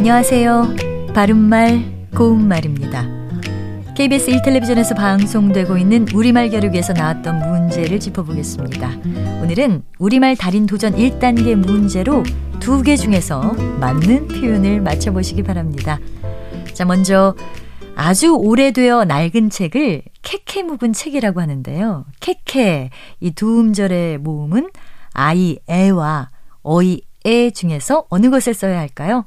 안녕하세요. 바른말, 고운말입니다. KBS 1텔레비전에서 방송되고 있는 우리말 겨루기에서 나왔던 문제를 짚어보겠습니다. 오늘은 우리말 달인 도전 1단계 문제로 두 개 중에서 맞는 표현을 맞춰보시기 바랍니다. 자, 먼저 아주 오래되어 낡은 책을 캐캐 묵은 책이라고 하는데요. 캐캐, 이두 음절의 모음은 아이, 애와 어이, 애 중에서 어느 것을 써야 할까요?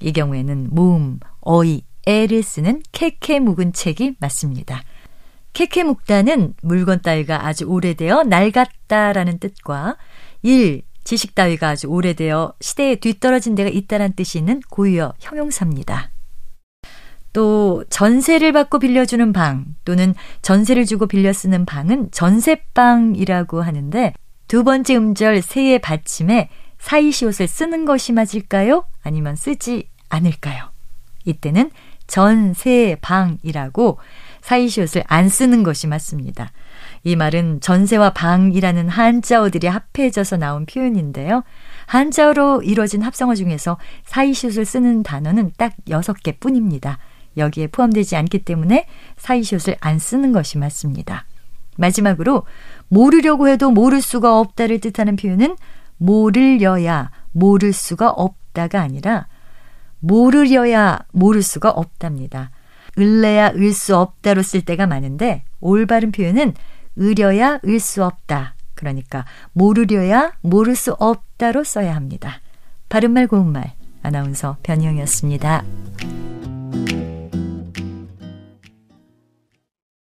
이 경우에는 모음, 어이, 애를 쓰는 캐캐 묵은 책이 맞습니다. 캐캐 묵다는 물건 따위가 아주 오래되어 낡았다라는 뜻과 일, 지식 따위가 아주 오래되어 시대에 뒤떨어진 데가 있다란 뜻이 있는 고유어 형용사입니다. 또 전세를 받고 빌려주는 방 또는 전세를 주고 빌려 쓰는 방은 전세방이라고 하는데 두 번째 음절 세의 받침에 사이시옷을 쓰는 것이 맞을까요? 아니면 쓰지 않을까요? 이때는 전세방이라고 사이시옷을 안 쓰는 것이 맞습니다. 이 말은 전세와 방이라는 한자어들이 합해져서 나온 표현인데요. 한자어로 이루어진 합성어 중에서 사이시옷을 쓰는 단어는 딱 6개 뿐입니다. 여기에 포함되지 않기 때문에 사이시옷을 안 쓰는 것이 맞습니다. 마지막으로 모르려고 해도 모를 수가 없다를 뜻하는 표현은 모를려야 모를 수가 없다가 아니라 모르려야 모를 수가 없답니다. 을래야 을 수 없다로 쓸 때가 많은데 올바른 표현은 의려야 을 수 없다. 그러니까 모르려야 모를 수 없다로 써야 합니다. 바른말 고운말 아나운서 변희영이었습니다.